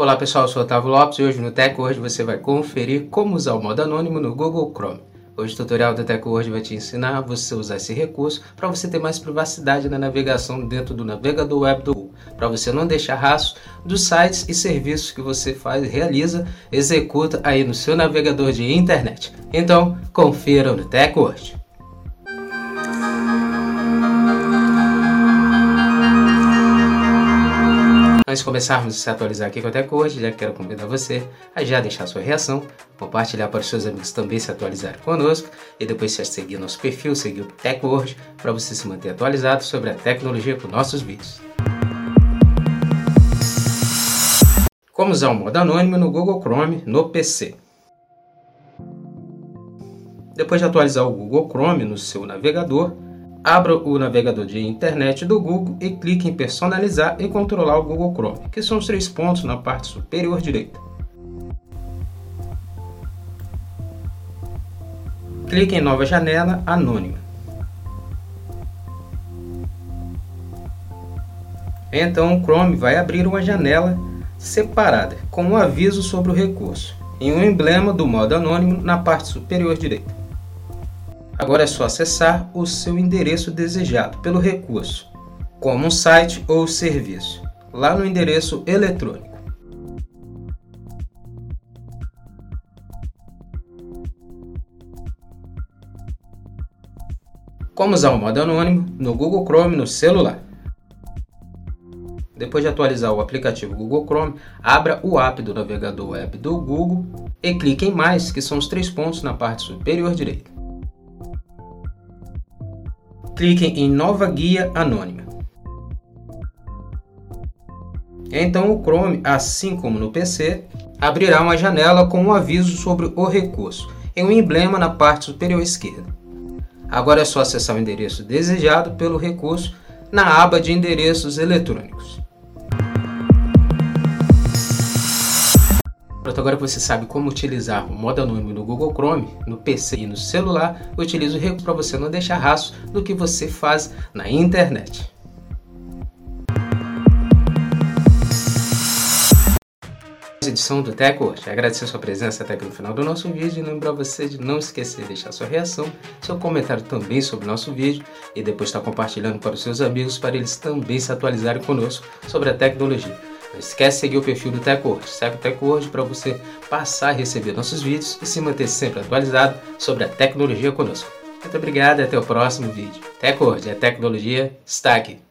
Olá pessoal, eu sou Otávio Lopes e hoje no TechWord você vai conferir como usar o modo anônimo no Google Chrome. Hoje o tutorial do TechWord vai te ensinar você usar esse recurso para você ter mais privacidade na navegação dentro do navegador web do Google, para você não deixar rastro dos sites e serviços que você faz, realiza, executa aí no seu navegador de internet. Então, confira no TechWord. Antes de começarmos a se atualizar aqui com a TechWord, já quero convidar você a já deixar sua reação, compartilhar para os seus amigos também se atualizarem conosco e depois se seguir nosso perfil, seguir o TechWord para você se manter atualizado sobre a tecnologia com nossos vídeos. Como usar o modo anônimo no Google Chrome no PC. Depois de atualizar o Google Chrome no seu navegador, Abra o navegador de internet do Google e clique em personalizar e controlar o Google Chrome, que são os três pontos na parte superior direita. Clique em nova janela anônima. Então o Chrome vai abrir uma janela separada com um aviso sobre o recurso e um emblema do modo anônimo na parte superior direita. Agora é só acessar o seu endereço desejado pelo recurso, como um site ou serviço, lá no endereço eletrônico. Como usar o modo anônimo no Google Chrome no celular. Depois de atualizar o aplicativo Google Chrome, abra o app do navegador web do Google e clique em mais, que são os três pontos na parte superior direita cliquem em Nova Guia Anônima. Então o Chrome, assim como no PC, abrirá uma janela com um aviso sobre o recurso e um emblema na parte superior esquerda. Agora é só acessar o endereço desejado pelo recurso na aba de endereços eletrônicos. Pronto, agora que você sabe como utilizar o modo anônimo no Google Chrome, no PC e no celular, utilize o recurso para você não deixar rastro do que você faz na internet. edição do TechWord. Agradecer a sua presença até aqui no final do nosso vídeo e lembrar você de não esquecer de deixar sua reação, seu comentário também sobre o nosso vídeo e depois estar compartilhando para os seus amigos para eles também se atualizarem conosco sobre a tecnologia. Não esquece de seguir o perfil do TechWord. Segue o TechWord para você passar a receber nossos vídeos e se manter sempre atualizado sobre a tecnologia conosco. Muito obrigado e até o próximo vídeo. TechWord, a tecnologia está aqui.